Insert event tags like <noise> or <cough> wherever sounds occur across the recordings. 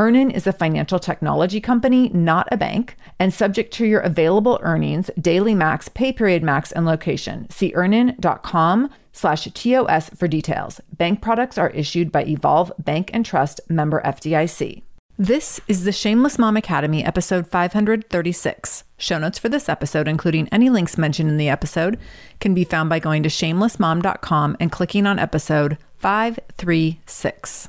EarnIn is a financial technology company, not a bank, and subject to your available earnings, daily max, pay period max, and location. See earnin.com slash TOS for details. Bank products are issued by Evolve Bank and Trust member FDIC. This is the Shameless Mom Academy, episode 536. Show notes for this episode, including any links mentioned in the episode, can be found by going to shamelessmom.com and clicking on episode 536.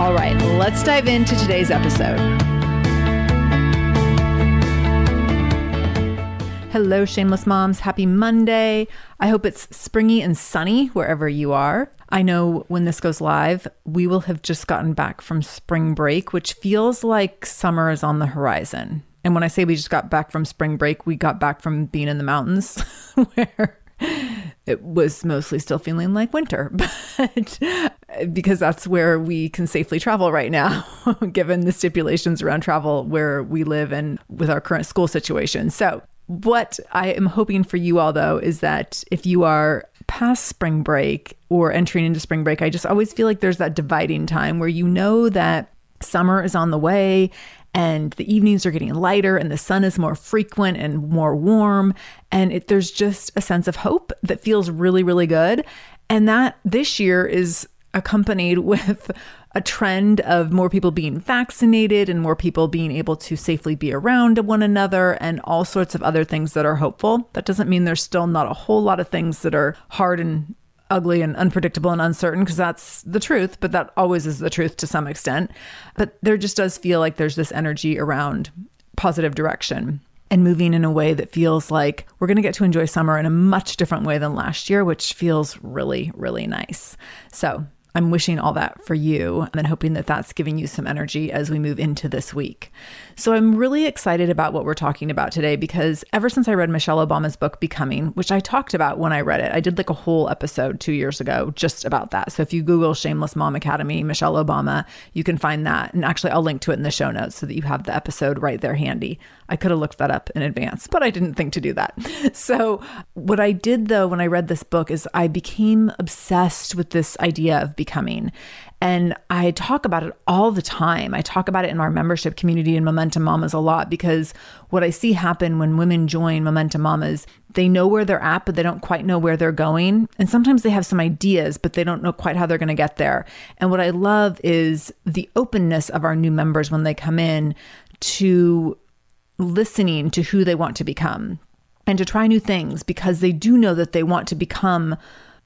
All right, let's dive into today's episode. Hello, Shameless Moms. Happy Monday. I hope it's springy and sunny wherever you are. I know when this goes live, we will have just gotten back from spring break, which feels like summer is on the horizon. And when I say we just got back from spring break, we got back from being in the mountains <laughs> where it was mostly still feeling like winter, <laughs> but because that's where we can safely travel right now, <laughs> given the stipulations around travel where we live and with our current school situation. So, what I am hoping for you all, though, is that if you are past spring break or entering into spring break, I just always feel like there's that dividing time where you know that summer is on the way and the evenings are getting lighter and the sun is more frequent and more warm and it, there's just a sense of hope that feels really really good and that this year is accompanied <laughs> with a trend of more people being vaccinated and more people being able to safely be around one another and all sorts of other things that are hopeful. That doesn't mean there's still not a whole lot of things that are hard and ugly and unpredictable and uncertain because that's the truth, but that always is the truth to some extent. But there just does feel like there's this energy around positive direction and moving in a way that feels like we're going to get to enjoy summer in a much different way than last year, which feels really, really nice. So, I'm wishing all that for you and then hoping that that's giving you some energy as we move into this week. So, I'm really excited about what we're talking about today because ever since I read Michelle Obama's book, Becoming, which I talked about when I read it, I did like a whole episode two years ago just about that. So, if you Google Shameless Mom Academy, Michelle Obama, you can find that. And actually, I'll link to it in the show notes so that you have the episode right there handy. I could have looked that up in advance, but I didn't think to do that. <laughs> So, what I did though when I read this book is I became obsessed with this idea of becoming. And I talk about it all the time. I talk about it in our membership community and Momentum Mamas a lot because what I see happen when women join Momentum Mamas, they know where they're at, but they don't quite know where they're going. And sometimes they have some ideas, but they don't know quite how they're going to get there. And what I love is the openness of our new members when they come in to listening to who they want to become. and to try new things because they do know that they want to become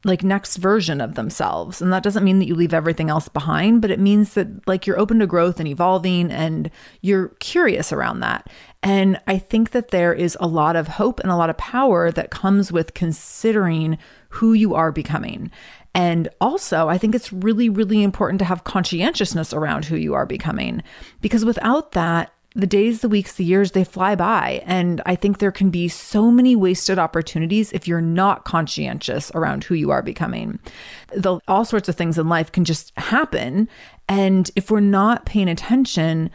like next version of themselves. And that doesn't mean that you leave everything else behind, but it means that like you're open to growth and evolving and you're curious around that. And I think that there is a lot of hope and a lot of power that comes with considering who you are becoming. And also, I think it's really, really important to have conscientiousness around who you are becoming because without that, the days, the weeks, the years, they fly by. And I think there can be so many wasted opportunities if you're not conscientious around who you are becoming. The, all sorts of things in life can just happen. And if we're not paying attention,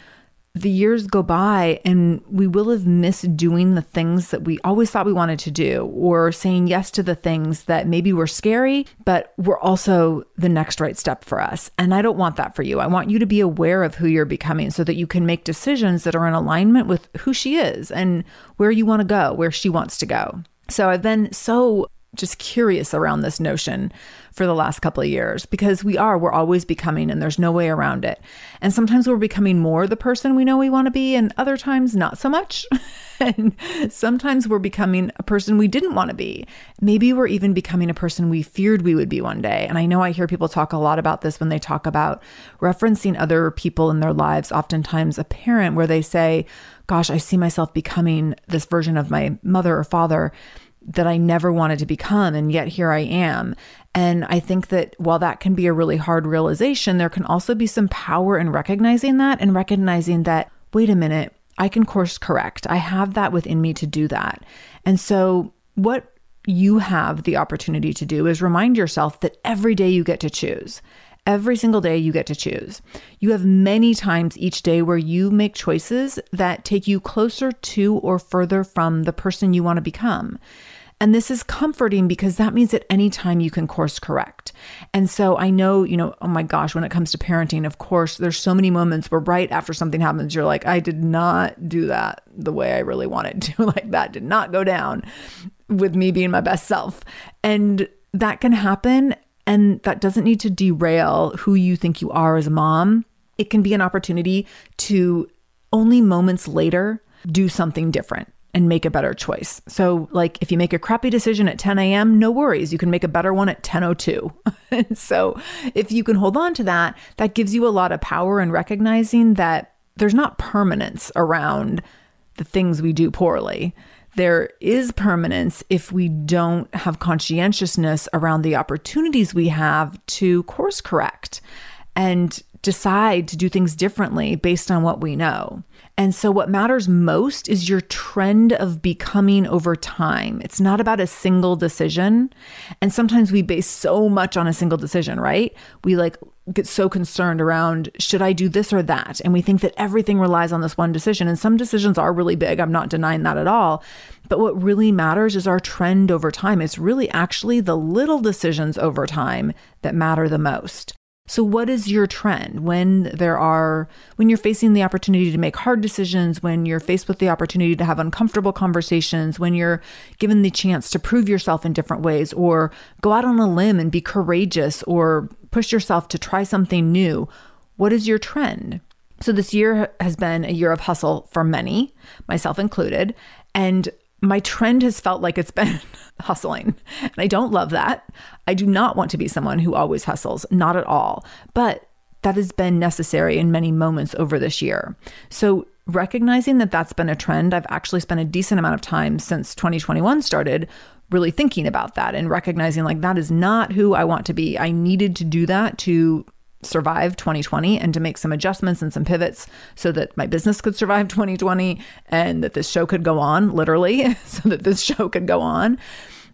the years go by and we will have missed doing the things that we always thought we wanted to do or saying yes to the things that maybe were scary, but were also the next right step for us. And I don't want that for you. I want you to be aware of who you're becoming so that you can make decisions that are in alignment with who she is and where you want to go, where she wants to go. So I've been so just curious around this notion for the last couple of years because we are, we're always becoming and there's no way around it. And sometimes we're becoming more the person we know we want to be, and other times not so much. <laughs> and sometimes we're becoming a person we didn't want to be. Maybe we're even becoming a person we feared we would be one day. And I know I hear people talk a lot about this when they talk about referencing other people in their lives, oftentimes a parent, where they say, Gosh, I see myself becoming this version of my mother or father that I never wanted to become. And yet here I am. And I think that while that can be a really hard realization, there can also be some power in recognizing that and recognizing that, wait a minute, I can course correct. I have that within me to do that. And so, what you have the opportunity to do is remind yourself that every day you get to choose. Every single day you get to choose. You have many times each day where you make choices that take you closer to or further from the person you want to become. And this is comforting because that means at any time you can course correct. And so I know, you know, oh my gosh, when it comes to parenting, of course, there's so many moments where right after something happens, you're like, I did not do that the way I really wanted to. <laughs> like that did not go down with me being my best self. And that can happen. And that doesn't need to derail who you think you are as a mom. It can be an opportunity to only moments later do something different and make a better choice. So like if you make a crappy decision at 10 a.m., no worries. You can make a better one at 10.02. and <laughs> so if you can hold on to that, that gives you a lot of power in recognizing that there's not permanence around the things we do poorly. There is permanence if we don't have conscientiousness around the opportunities we have to course correct and decide to do things differently based on what we know. And so, what matters most is your trend of becoming over time. It's not about a single decision. And sometimes we base so much on a single decision, right? We like get so concerned around should I do this or that? And we think that everything relies on this one decision. And some decisions are really big. I'm not denying that at all. But what really matters is our trend over time. It's really actually the little decisions over time that matter the most. So what is your trend when there are when you're facing the opportunity to make hard decisions, when you're faced with the opportunity to have uncomfortable conversations, when you're given the chance to prove yourself in different ways or go out on a limb and be courageous or push yourself to try something new? What is your trend? So this year has been a year of hustle for many, myself included, and my trend has felt like it's <laughs> been hustling. And I don't love that. I do not want to be someone who always hustles, not at all. But that has been necessary in many moments over this year. So, recognizing that that's been a trend, I've actually spent a decent amount of time since 2021 started really thinking about that and recognizing like that is not who I want to be. I needed to do that to survive 2020 and to make some adjustments and some pivots so that my business could survive <laughs> 2020 and that this show could go on literally <laughs> so that this show could go on.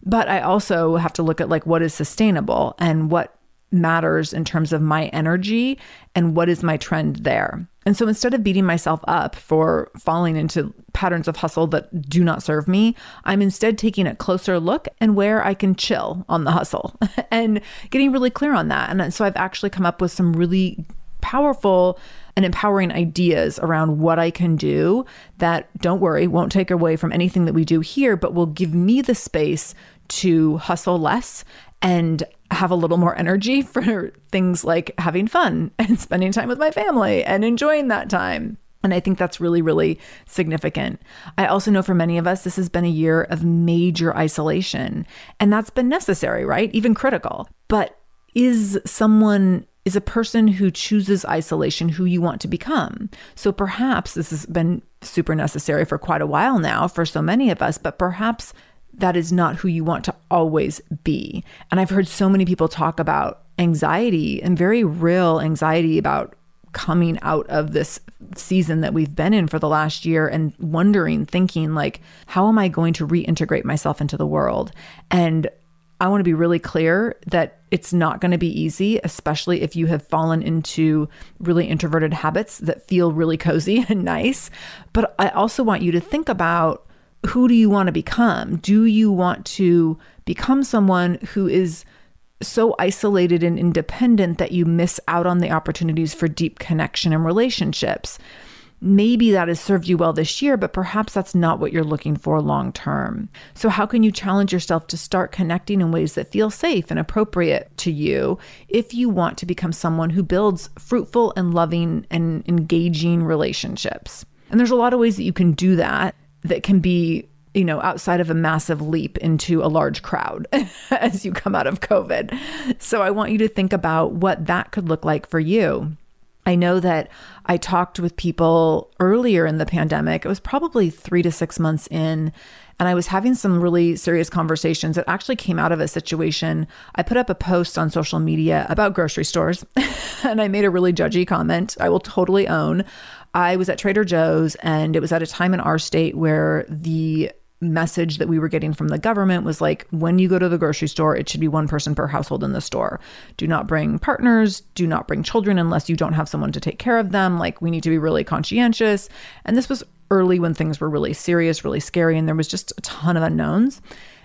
But i also have to look at like what is sustainable and what matters in terms of my energy and what is my trend there. And so instead of beating myself up for falling into patterns of hustle that do not serve me, I'm instead taking a closer look and where I can chill on the hustle <laughs> and getting really clear on that. And so I've actually come up with some really powerful and empowering ideas around what I can do that, don't worry, won't take away from anything that we do here, but will give me the space to hustle less and have a little more energy <laughs> for things like having fun <laughs> and spending time with my family and enjoying that time. And I think that's really, really significant. I also know for many of us, this has been a year of major isolation, and that's been necessary, right? Even critical. But is someone is a person who chooses isolation who you want to become. So perhaps this has been super necessary for quite a while now for so many of us, but perhaps that is not who you want to always be. And I've heard so many people talk about anxiety and very real anxiety about coming out of this season that we've been in for the last year and wondering, thinking, like, how am I going to reintegrate myself into the world? And I want to be really clear that it's not going to be easy, especially if you have fallen into really introverted habits that feel really cozy <laughs> and nice. But I also want you to think about who do you want to become? Do you want to become someone who is so isolated and independent that you miss out on the opportunities for deep connection and relationships? maybe that has served you well this year, but perhaps that's not what you're looking for long term. So, how can you challenge yourself to start connecting in ways that feel safe and appropriate to you if you want to become someone who builds fruitful and loving and engaging relationships? And there's a lot of ways that you can do that that can be you know, outside of a massive leap into a large crowd <laughs> as you come out of COVID. So I want you to think about what that could look like for you. I know that I talked with people earlier in the pandemic. It was probably three to six months in, and I was having some really serious conversations that actually came out of a situation. I put up a post on social media about grocery stores, <laughs> and I made a really judgy comment. I will totally own. I was at Trader Joe's, and it was at a time in our state where the message that we were getting from the government was like when you go to the grocery store it should be one person per household in the store. Do not bring partners do not bring children unless you don't have someone to take care of them. Like we need to be really conscientious. And this was early when things were really serious really scary and there was just a ton of unknowns.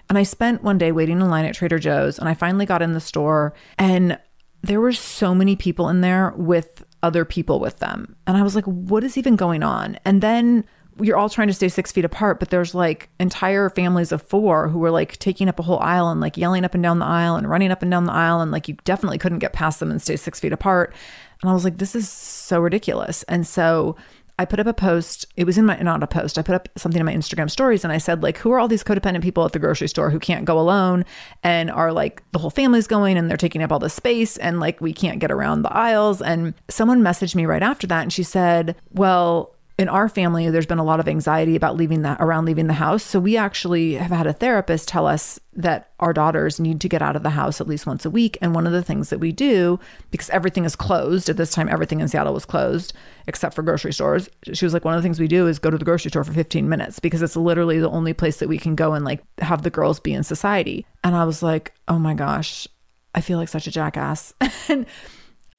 And i spent one day waiting in line at trader joe's and i finally got in the store and there were so many people in there with other people with them and i was like what is even going on and then you're all trying to stay six feet apart, but there's like entire families of four who were like taking up a whole aisle and like yelling up and down the aisle and running up and down the aisle. And like you definitely couldn't get past them and stay six feet apart. And I was like, this is so ridiculous. And so I put up a post. It was in my, not a post, I put up something in my Instagram stories and I said, like, who are all these codependent people at the grocery store who can't go alone and are like, the whole family's going and they're taking up all the space and like, we can't get around the aisles. And someone messaged me right after that and she said, well, in our family, there's been a lot of anxiety about leaving that around leaving the house. So we actually have had a therapist tell us that our daughters need to get out of the house at least once a week. And one of the things that we do, because everything is closed at this time, everything in Seattle was closed except for grocery stores. She was like, one of the things we do is go to the grocery store for 15 minutes because it's literally the only place that we can go and like have the girls be in society. And I was like, oh my gosh, I feel like such a jackass. <laughs> and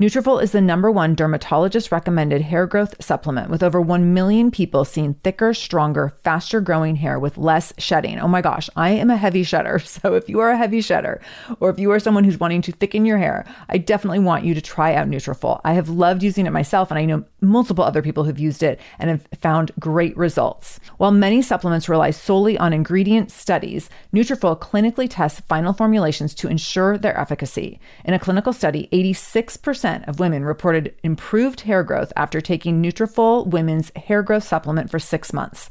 Nutrafol is the number one dermatologist recommended hair growth supplement with over 1 million people seeing thicker, stronger, faster growing hair with less shedding. Oh my gosh, I am a heavy shedder. <laughs> So if you are a heavy shedder or if you are someone who's wanting to thicken your hair, I definitely want you to try out Nutrafol. I have loved using it myself and I know multiple other people who've used it and have found great results. While many supplements rely solely on ingredient studies, Nutrafol clinically tests final formulations to ensure their efficacy. In a clinical study, 86% percent of women reported improved hair growth after taking Nutrafol Women's Hair Growth Supplement for six months.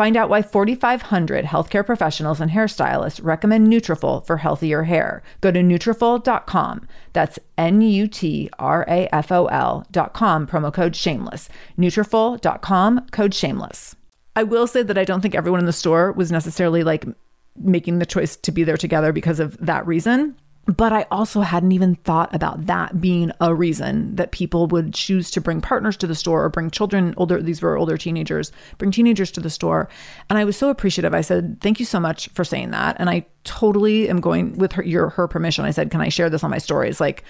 Find out why 4,500 healthcare professionals and hairstylists recommend Nutrafol for healthier hair. Go to Nutrafol.com. That's N-U-T-R-A-F-O-L.com. Promo code Shameless. Nutrafol.com. Code Shameless. I will say that I don't think everyone in the store was necessarily like making the choice to be there together because of that reason. But I also hadn't even thought about that being a reason that people would choose to bring partners to the store or bring children, older, these were older teenagers, bring teenagers to the store. And I was so appreciative. I said, thank you so much for saying that. And I totally am going with her, your, her permission. I said, can I share this on my stories? Like,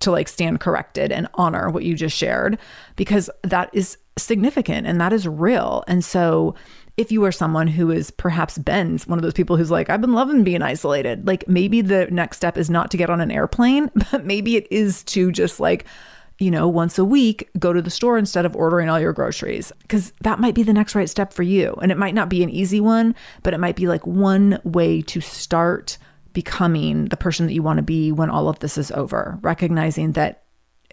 to like stand corrected and honor what you just shared because that is significant and that is real. And so if you are someone who is perhaps Ben's one of those people who's like, I've been loving being isolated, like maybe the next step is not to get on an airplane, <laughs> but maybe it is to just like, you know, once a week, go to the store instead of ordering all your groceries, because that might be the next right step for you. And it might not be an easy one, but it might be like one way to start becoming the person that you want to be when all of this is over, recognizing that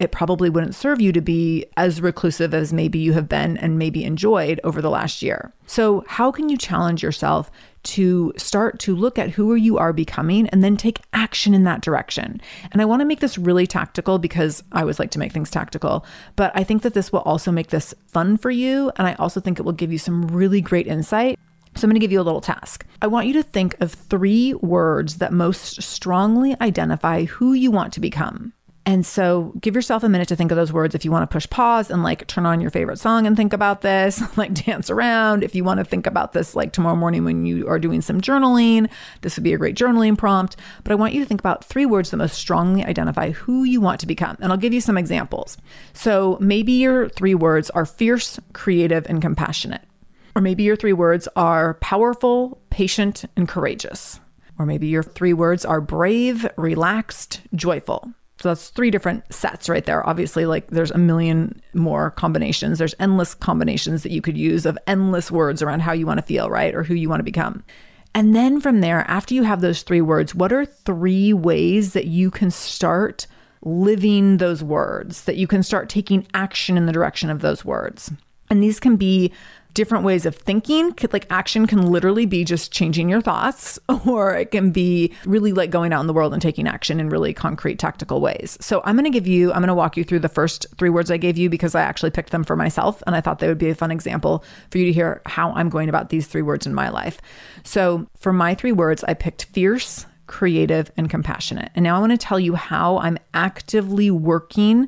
it probably wouldn't serve you to be as reclusive as maybe you have been and maybe enjoyed over the last year. So, how can you challenge yourself to start to look at who you are becoming and then take action in that direction? And I want to make this really tactical because I always like to make things tactical, but I think that this will also make this fun for you. And I also think it will give you some really great insight so, I'm going to give you a little task. I want you to think of three words that most strongly identify who you want to become. And so give yourself a minute to think of those words if you want to push pause and like turn on your favorite song and think about this, <laughs> like dance around. If you want to think about this like tomorrow morning when you are doing some journaling, this would be a great journaling prompt. But I want you to think about three words that most strongly identify who you want to become. And I'll give you some examples. So maybe your three words are fierce, creative, and compassionate. Or maybe your three words are powerful, patient, and courageous. Or maybe your three words are brave, relaxed, joyful. So that's three different sets right there. Obviously, like there's a million more combinations. There's endless combinations that you could use of endless words around how you want to feel, right? Or who you want to become. And then from there, after you have those three words, what are three ways that you can start living those words, that you can start taking action in the direction of those words? And these can be different ways of thinking. Like action can literally be just changing your thoughts, <laughs> or it can be really like going out in the world and taking action in really concrete, tactical ways. So I'm going to give you, I'm going to walk you through the first three words I gave you because I actually picked them for myself. And I thought they would be a fun example for you to hear how I'm going about these three words in my life. So for my three words, I picked fierce, creative, and compassionate. And now I want to tell you how I'm actively working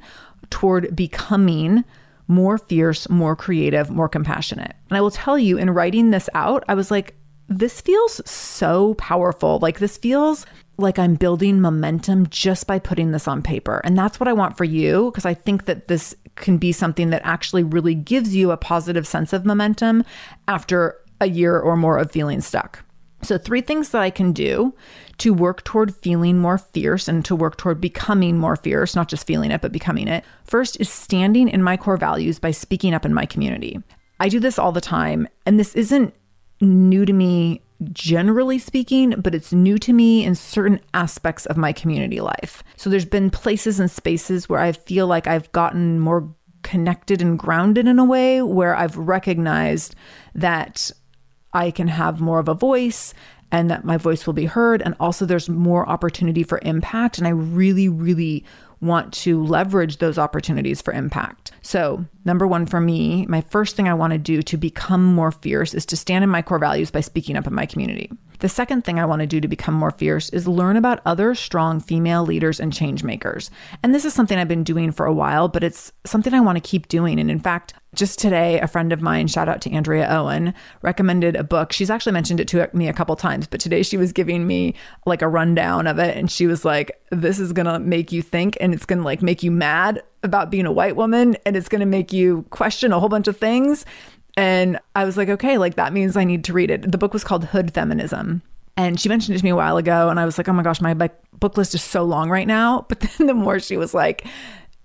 toward becoming more fierce, more creative, more compassionate. And I will tell you, in writing this out, I was like, this feels so powerful. Like, this feels like I'm building momentum just by putting this on paper. And that's what I want for you, because I think that this can be something that actually really gives you a positive sense of momentum after a year or more of feeling stuck. So, three things that I can do to work toward feeling more fierce and to work toward becoming more fierce, not just feeling it, but becoming it. First is standing in my core values by speaking up in my community. I do this all the time, and this isn't new to me generally speaking, but it's new to me in certain aspects of my community life. So there's been places and spaces where I feel like I've gotten more connected and grounded in a way where I've recognized that I can have more of a voice and that my voice will be heard. And also, there's more opportunity for impact. And I really, really want to leverage those opportunities for impact. So, number one for me, my first thing I want to do to become more fierce is to stand in my core values by speaking up in my community. The second thing I want to do to become more fierce is learn about other strong female leaders and change makers. And this is something I've been doing for a while, but it's something I want to keep doing. And in fact, just today, a friend of mine, shout out to Andrea Owen, recommended a book. She's actually mentioned it to me a couple times, but today she was giving me like a rundown of it. And she was like, This is going to make you think and it's going to like make you mad about being a white woman and it's going to make you question a whole bunch of things. And I was like, okay, like that means I need to read it. The book was called Hood Feminism. And she mentioned it to me a while ago. And I was like, oh my gosh, my book list is so long right now. <laughs> But then the more she was like,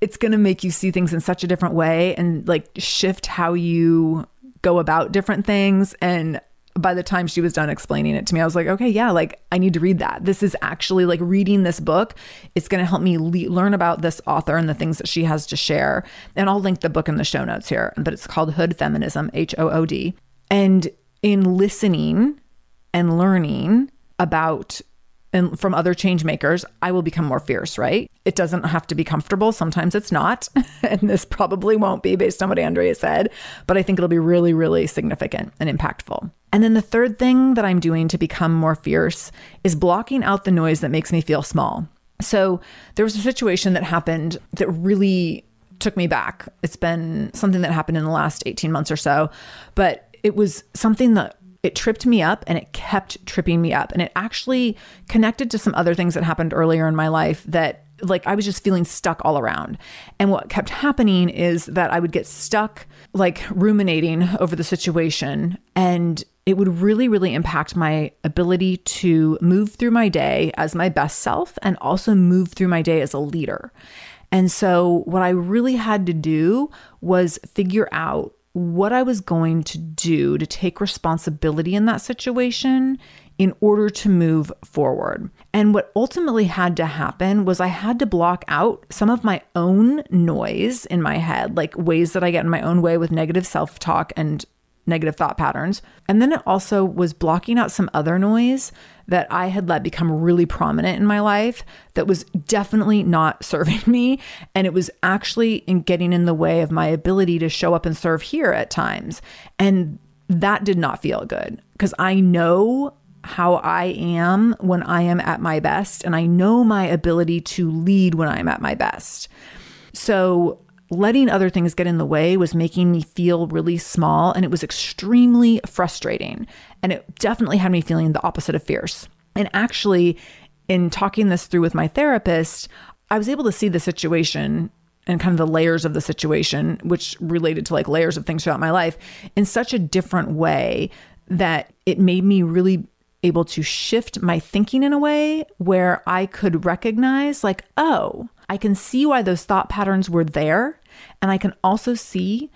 it's going to make you see things in such a different way and like shift how you go about different things. And by the time she was done explaining it to me, I was like, okay, yeah, like I need to read that. This is actually like reading this book. It's going to help me le- learn about this author and the things that she has to share. And I'll link the book in the show notes here, but it's called Hood Feminism, H O O D. And in listening and learning about and from other change makers, I will become more fierce, right? It doesn't have to be comfortable. Sometimes it's not. <laughs> and this probably won't be based on what Andrea said, but I think it'll be really, really significant and impactful. And then the third thing that I'm doing to become more fierce is blocking out the noise that makes me feel small. So there was a situation that happened that really took me back. It's been something that happened in the last 18 months or so, but it was something that it tripped me up and it kept tripping me up. And it actually connected to some other things that happened earlier in my life that like I was just feeling stuck all around. And what kept happening is that I would get stuck like ruminating over the situation and it would really, really impact my ability to move through my day as my best self and also move through my day as a leader. And so, what I really had to do was figure out what I was going to do to take responsibility in that situation in order to move forward. And what ultimately had to happen was I had to block out some of my own noise in my head, like ways that I get in my own way with negative self talk and negative thought patterns. And then it also was blocking out some other noise that I had let become really prominent in my life that was definitely not <laughs> serving me. And it was actually in getting in the way of my ability to show up and serve here at times. And that did not feel good because I know how I am when I am at my best, and I know my ability to lead when I'm at my best. So letting other things get in the way was making me feel really small and it was extremely frustrating. And it definitely had me feeling the opposite of fierce. And actually, in talking this through with my therapist, I was able to see the situation and kind of the layers of the situation, which related to like layers of things throughout my life in such a different way that it made me really able to shift my thinking in a way where I could recognize, like, oh, I can see why those thought patterns were there. And I can also see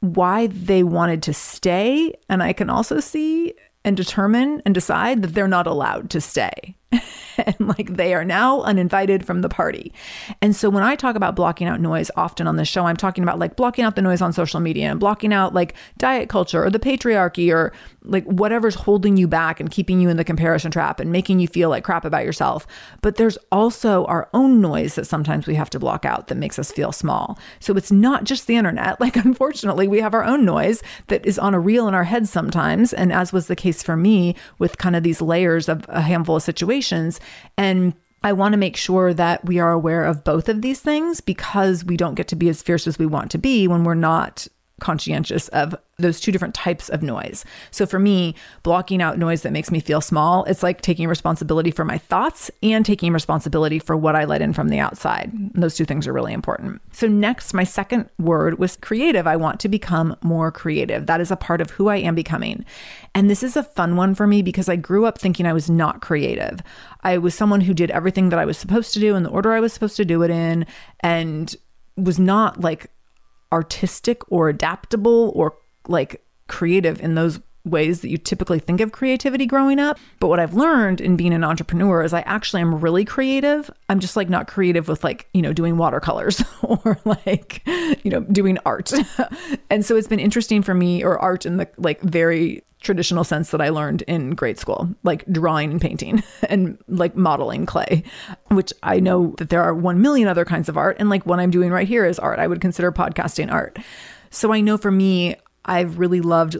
why they wanted to stay. And I can also see and determine and decide that they're not allowed to stay. <laughs> and like they are now uninvited from the party. And so when I talk about blocking out noise often on the show, I'm talking about like blocking out the noise on social media and blocking out like diet culture or the patriarchy or like whatever's holding you back and keeping you in the comparison trap and making you feel like crap about yourself. But there's also our own noise that sometimes we have to block out that makes us feel small. So it's not just the internet. <laughs> Like, unfortunately, we have our own noise that is on a reel in our heads sometimes. And as was the case for me with kind of these layers of a handful of situations. And I want to make sure that we are aware of both of these things because we don't get to be as fierce as we want to be when we're not conscientious of those two different types of noise. So for me, blocking out noise that makes me feel small, it's like taking responsibility for my thoughts and taking responsibility for what I let in from the outside. And those two things are really important. So next, my second word was creative. I want to become more creative. That is a part of who I am becoming. And this is a fun one for me because I grew up thinking I was not creative. I was someone who did everything that I was supposed to do in the order I was supposed to do it in and was not like artistic or adaptable or like creative in those ways that you typically think of creativity growing up. But what I've learned in being an entrepreneur is I actually am really creative. I'm just like not creative with like, you know, doing watercolors <laughs> or like, you know, doing art. <laughs> and so it's been interesting for me or art in the like very traditional sense that I learned in grade school, like drawing and painting <laughs> and like modeling clay, which I know that there are 1 million other kinds of art. And like what I'm doing right here is art. I would consider podcasting art. So I know for me, I've really loved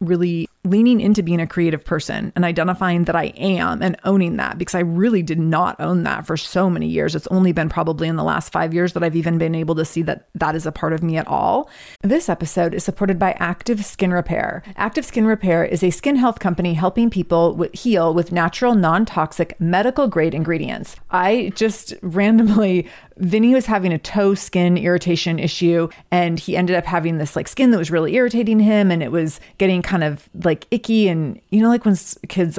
really leaning into being a creative person and identifying that I am and owning that because I really did not own that for so many years. It's only been probably in the last five years that I've even been able to see that that is a part of me at all. This episode is supported by Active Skin Repair. Active Skin Repair is a skin health company helping people heal with natural, non toxic, medical grade ingredients. I just randomly Vinny was having a toe skin irritation issue and he ended up having this like skin that was really irritating him and it was getting kind of like icky and you know like when kids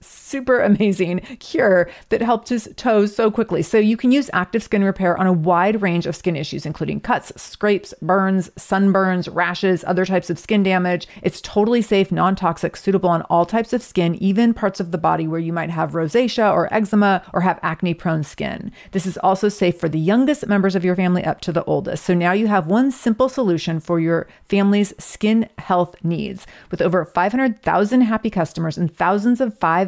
super <laughs> amazing cure that helped his toes so quickly. So you can use active skin repair on a wide range of skin issues, including cuts, scrapes, burns, sunburns, rashes, other types of skin damage. It's totally safe, non toxic, suitable on all types of skin, even parts of the body where you might have rosacea or eczema or have acne prone skin. This is also safe for the youngest members of your family up to the oldest. So now you have one simple solution for your family's skin health needs. With over 500,000 happy customers and thousands of five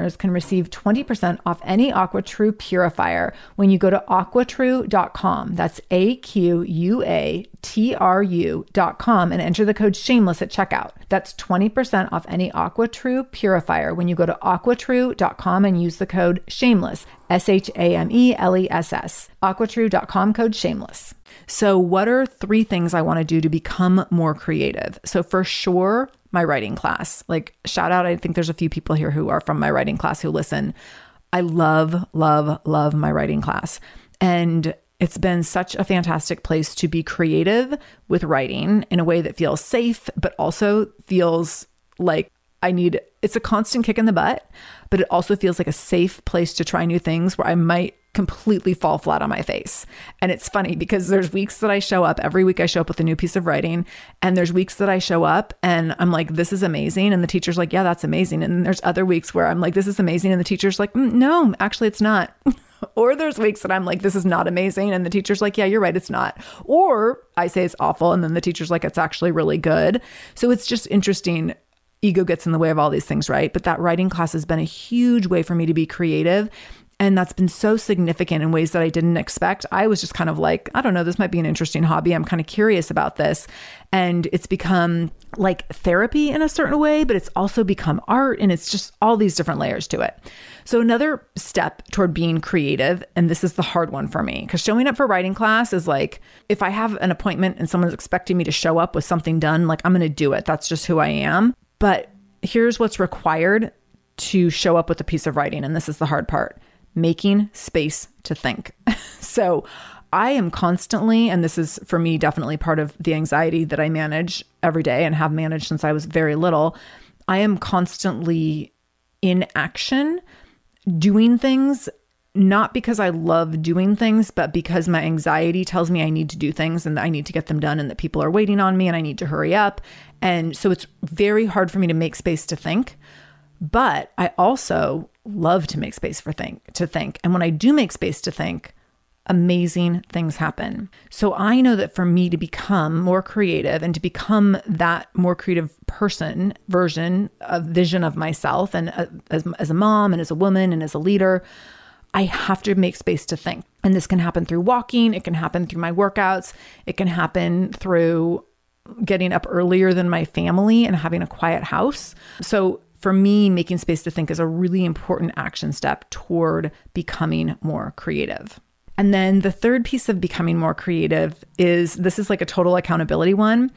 listeners can receive 20% off any AquaTrue purifier when you go to aquatrue.com. That's A Q U A T R U.com and enter the code shameless at checkout. That's 20% off any AquaTrue purifier when you go to aquatrue.com and use the code shameless, S H A M E L E S S. Aquatrue.com code shameless. So, what are three things I want to do to become more creative? So, for sure, my writing class. Like, shout out, I think there's a few people here who are from my writing class who listen. I love, love, love my writing class. And it's been such a fantastic place to be creative with writing in a way that feels safe, but also feels like I need it's a constant kick in the butt, but it also feels like a safe place to try new things where I might completely fall flat on my face. And it's funny because there's weeks that I show up, every week I show up with a new piece of writing. And there's weeks that I show up and I'm like, this is amazing. And the teacher's like, yeah, that's amazing. And there's other weeks where I'm like, this is amazing. And the teacher's like, mm, no, actually, it's not. <laughs> or there's weeks that I'm like, this is not amazing. And the teacher's like, yeah, you're right, it's not. Or I say it's awful. And then the teacher's like, it's actually really good. So it's just interesting ego gets in the way of all these things, right? But that writing class has been a huge way for me to be creative and that's been so significant in ways that I didn't expect. I was just kind of like, I don't know, this might be an interesting hobby. I'm kind of curious about this. And it's become like therapy in a certain way, but it's also become art and it's just all these different layers to it. So, another step toward being creative, and this is the hard one for me, because showing up for writing class is like if I have an appointment and someone's expecting me to show up with something done, like I'm going to do it. That's just who I am. But here's what's required to show up with a piece of writing. And this is the hard part making space to think. <laughs> so I am constantly, and this is for me definitely part of the anxiety that I manage every day and have managed since I was very little. I am constantly in action, doing things, not because I love doing things, but because my anxiety tells me I need to do things and that I need to get them done and that people are waiting on me and I need to hurry up. And so it's very hard for me to make space to think. But I also love to make space for think to think. And when I do make space to think, amazing things happen. So I know that for me to become more creative and to become that more creative person version of vision of myself and uh, as, as a mom and as a woman and as a leader, I have to make space to think. And this can happen through walking, it can happen through my workouts, it can happen through getting up earlier than my family and having a quiet house. So for me, making space to think is a really important action step toward becoming more creative. And then the third piece of becoming more creative is this is like a total accountability one.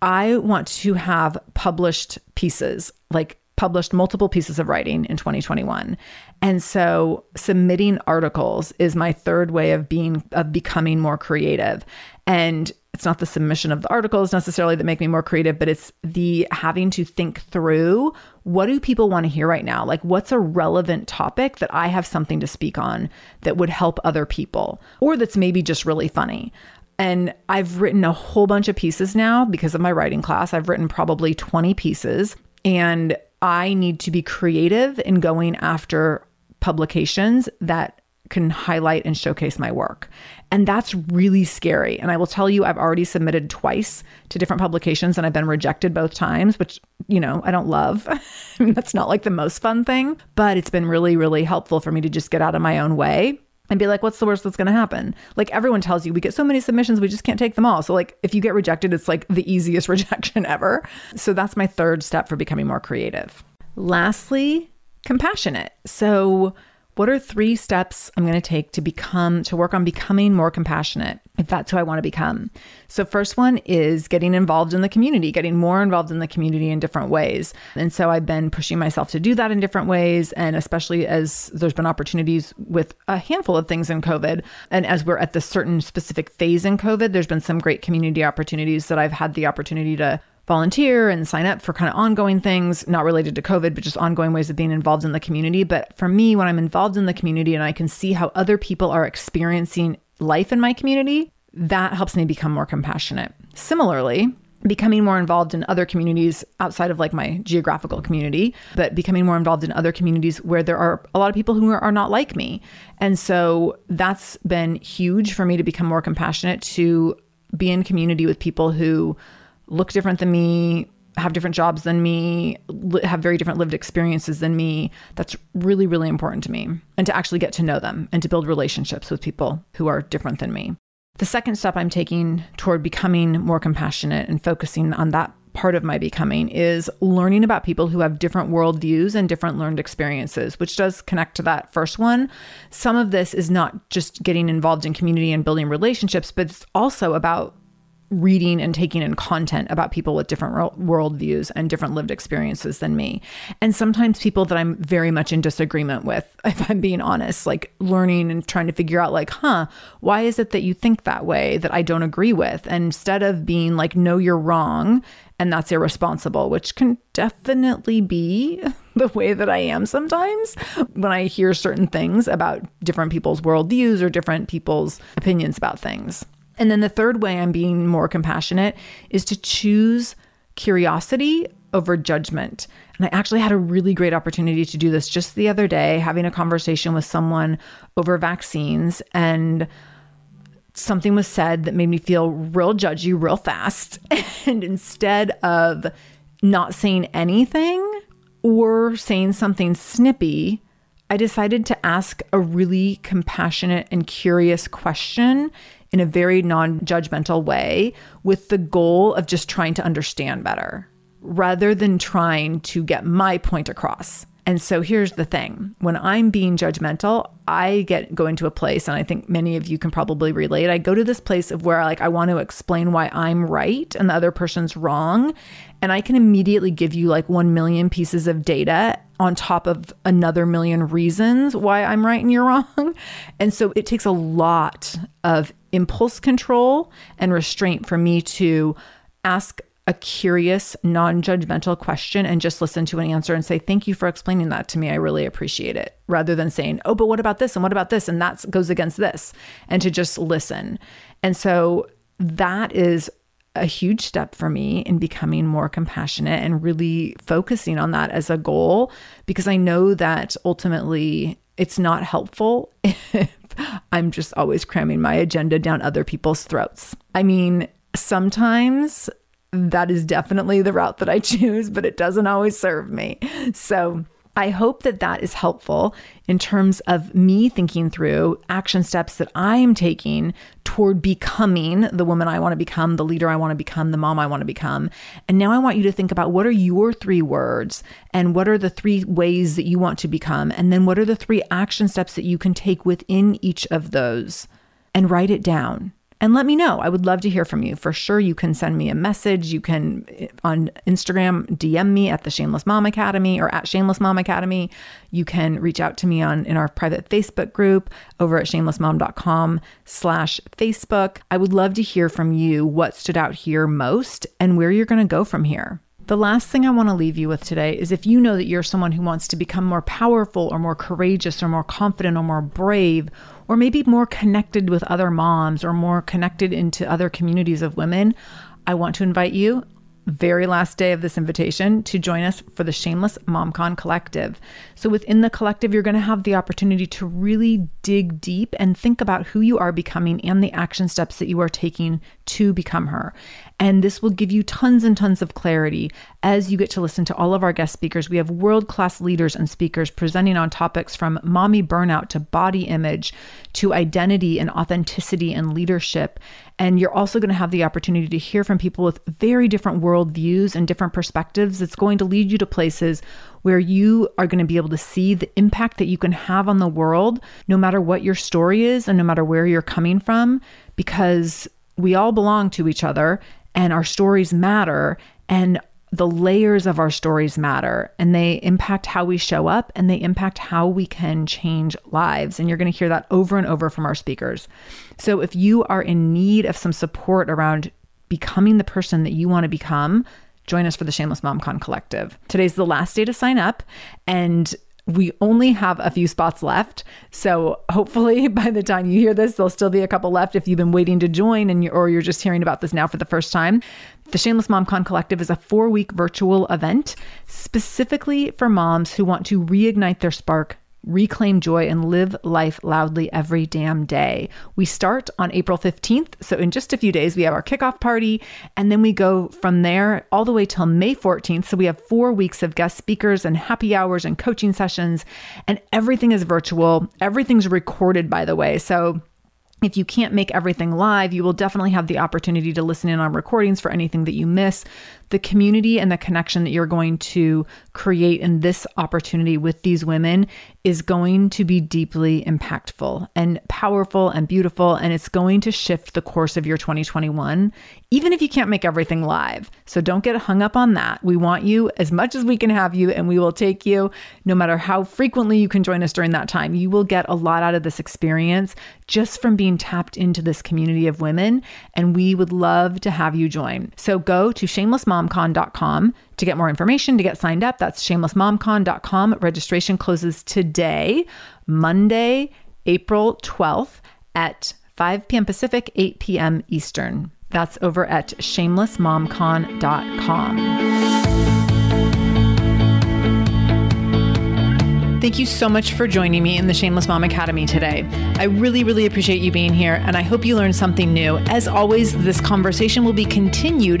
I want to have published pieces, like published multiple pieces of writing in 2021. And so submitting articles is my third way of being of becoming more creative. And it's not the submission of the articles necessarily that make me more creative, but it's the having to think through what do people want to hear right now? Like, what's a relevant topic that I have something to speak on that would help other people, or that's maybe just really funny? And I've written a whole bunch of pieces now because of my writing class. I've written probably 20 pieces, and I need to be creative in going after publications that can highlight and showcase my work. And that's really scary. And I will tell you, I've already submitted twice to different publications and I've been rejected both times, which, you know, I don't love. <laughs> that's not like the most fun thing, but it's been really, really helpful for me to just get out of my own way and be like, what's the worst that's going to happen? Like everyone tells you, we get so many submissions, we just can't take them all. So, like, if you get rejected, it's like the easiest <laughs> rejection ever. So, that's my third step for becoming more creative. Lastly, compassionate. So, what are three steps I'm going to take to become, to work on becoming more compassionate, if that's who I want to become? So, first one is getting involved in the community, getting more involved in the community in different ways. And so, I've been pushing myself to do that in different ways. And especially as there's been opportunities with a handful of things in COVID. And as we're at this certain specific phase in COVID, there's been some great community opportunities that I've had the opportunity to volunteer and sign up for kind of ongoing things, not related to COVID, but just ongoing ways of being involved in the community. But for me, when I'm involved in the community and I can see how other people are experiencing life in my community, that helps me become more compassionate. Similarly, becoming more involved in other communities outside of like my geographical community, but becoming more involved in other communities where there are a lot of people who are, not like me. And so that's been huge for me to become more compassionate, to be in community with people who look different than me, have different jobs than me, li- have very different lived experiences than me. That's really, really important to me. And to actually get to know them and to build relationships with people who are different than me. The second step I'm taking toward becoming more compassionate and focusing on that part of my becoming is learning about people who have different worldviews and different learned experiences, which does connect to that first one. Some of this is not just getting involved in community and building relationships, but it's also about reading and taking in content about people with different world worldviews and different lived experiences than me. And sometimes people that I'm very much in disagreement with, <laughs> if I'm being honest, like learning and trying to figure out, like, huh, why is it that you think that way that I don't agree with? And instead of being like, no, you're wrong and that's irresponsible, which can definitely be <laughs> the way that I am sometimes when I hear certain things about different people's worldviews or different people's opinions about things. And then the third way I'm being more compassionate is to choose curiosity over judgment. And I actually had a really great opportunity to do this just the other day, having a conversation with someone over vaccines. And something was said that made me feel real judgy real fast. <laughs> And instead of not saying anything or saying something snippy, I decided to ask a really compassionate and curious question in a very non judgmental way with the goal of just trying to understand better rather than trying to get my point across. And so here's the thing when I'm being judgmental, I get go into a place, and I think many of you can probably relate. I go to this place of where like I want to explain why I'm right and the other person's wrong. And I can immediately give you like 1 million pieces of data on top of another million reasons why I'm right and you're <laughs> wrong. And so it takes a lot of impulse control and restraint for me to ask a curious, non judgmental question and just listen to an answer and say, Thank you for explaining that to me. I really appreciate it. Rather than saying, Oh, but what about this? And what about this? And that goes against this. And to just listen. And so that is a huge step for me in becoming more compassionate and really focusing on that as a goal because I know that ultimately it's not helpful <laughs> if I'm just always cramming my agenda down other people's throats. I mean, sometimes that is definitely the route that I <laughs> choose, but it doesn't always serve me. So I hope that that is helpful in terms of me thinking through action steps that I'm taking toward becoming the woman I want to become, the leader I want to become, the mom I want to become. And now I want you to think about what are your three words and what are the three ways that you want to become? And then what are the three action steps that you can take within each of those and write it down and let me know. I would love to hear from you. For sure, you can send me a message. You can eh, on Instagram DM me at the Shameless Mom Academy or at Shameless Mom Academy. You can reach out to me on in our private Facebook group over at shamelessmom.com slash Facebook. I would love to hear from you what stood out here most and where you're going to go from here. The last thing I want to leave you with today is if you know that you're someone who wants to become more powerful or more courageous or more confident or more brave or maybe more connected with other moms or more connected into other communities of women, I want to invite you very last day of this invitation to join us for the Shameless MomCon Collective. So, within the collective, you're going to have the opportunity to really dig deep and think about who you are becoming and the action steps that you are taking to become her. And this will give you tons and tons of clarity as you get to listen to all of our guest speakers. We have world class leaders and speakers presenting on topics from mommy burnout to body image to identity and authenticity and leadership. And you're also going to have the opportunity to hear from people with very different worldviews and different perspectives. It's going to lead you to places where you are going to be able to see the impact that you can have on the world, no matter what your story is and no matter where you're coming from, because we all belong to each other and our stories matter. And the layers of our stories matter and they impact how we show up and they impact how we can change lives. And you're going to hear that over and over from our speakers. So if you are in need of some support around becoming the person that you want to become, join us for the Shameless MomCon Collective. Today's the last day to sign up and we only have a few spots left. So hopefully <laughs> by the time you hear this, there'll still be a couple left if you've been waiting to join and you or you're just hearing about this now for the first time. The Shameless MomCon Collective is a four week virtual event specifically for moms who want to reignite their spark reclaim joy and live life loudly every damn day. We start on April 15th. So, in just a few days, we have our kickoff party, and then we go from there all the way till May 14th. So, we have four weeks of guest speakers and happy hours and coaching sessions, and everything is virtual. Everything's recorded, by the way. So, if you can't make everything live, you will definitely have the opportunity to listen in on recordings for anything that you miss the community and the connection that you're going to create in this opportunity with these women is going to be deeply impactful and powerful and beautiful. And it's going to shift the course of your 2021, even if you can't make everything live. So don't get hung up on that. We want you as much as we can have you, and we will take you no matter how frequently you can join us during that time. You will get a lot out of this experience just from being tapped into this community of women. And we would love to have you join. So go to Shameless Mom shamelessmomcon.com to get more information, to get signed up. That's shamelessmomcon.com. Registration closes today, Monday, April 12th at 5 p.m. Pacific, 8 p.m. Eastern. That's over at shamelessmomcon.com. Thank you so much for joining me in the Shameless Mom Academy today. I really, really appreciate you being here, and I hope you learned something new. As always, this conversation will be continued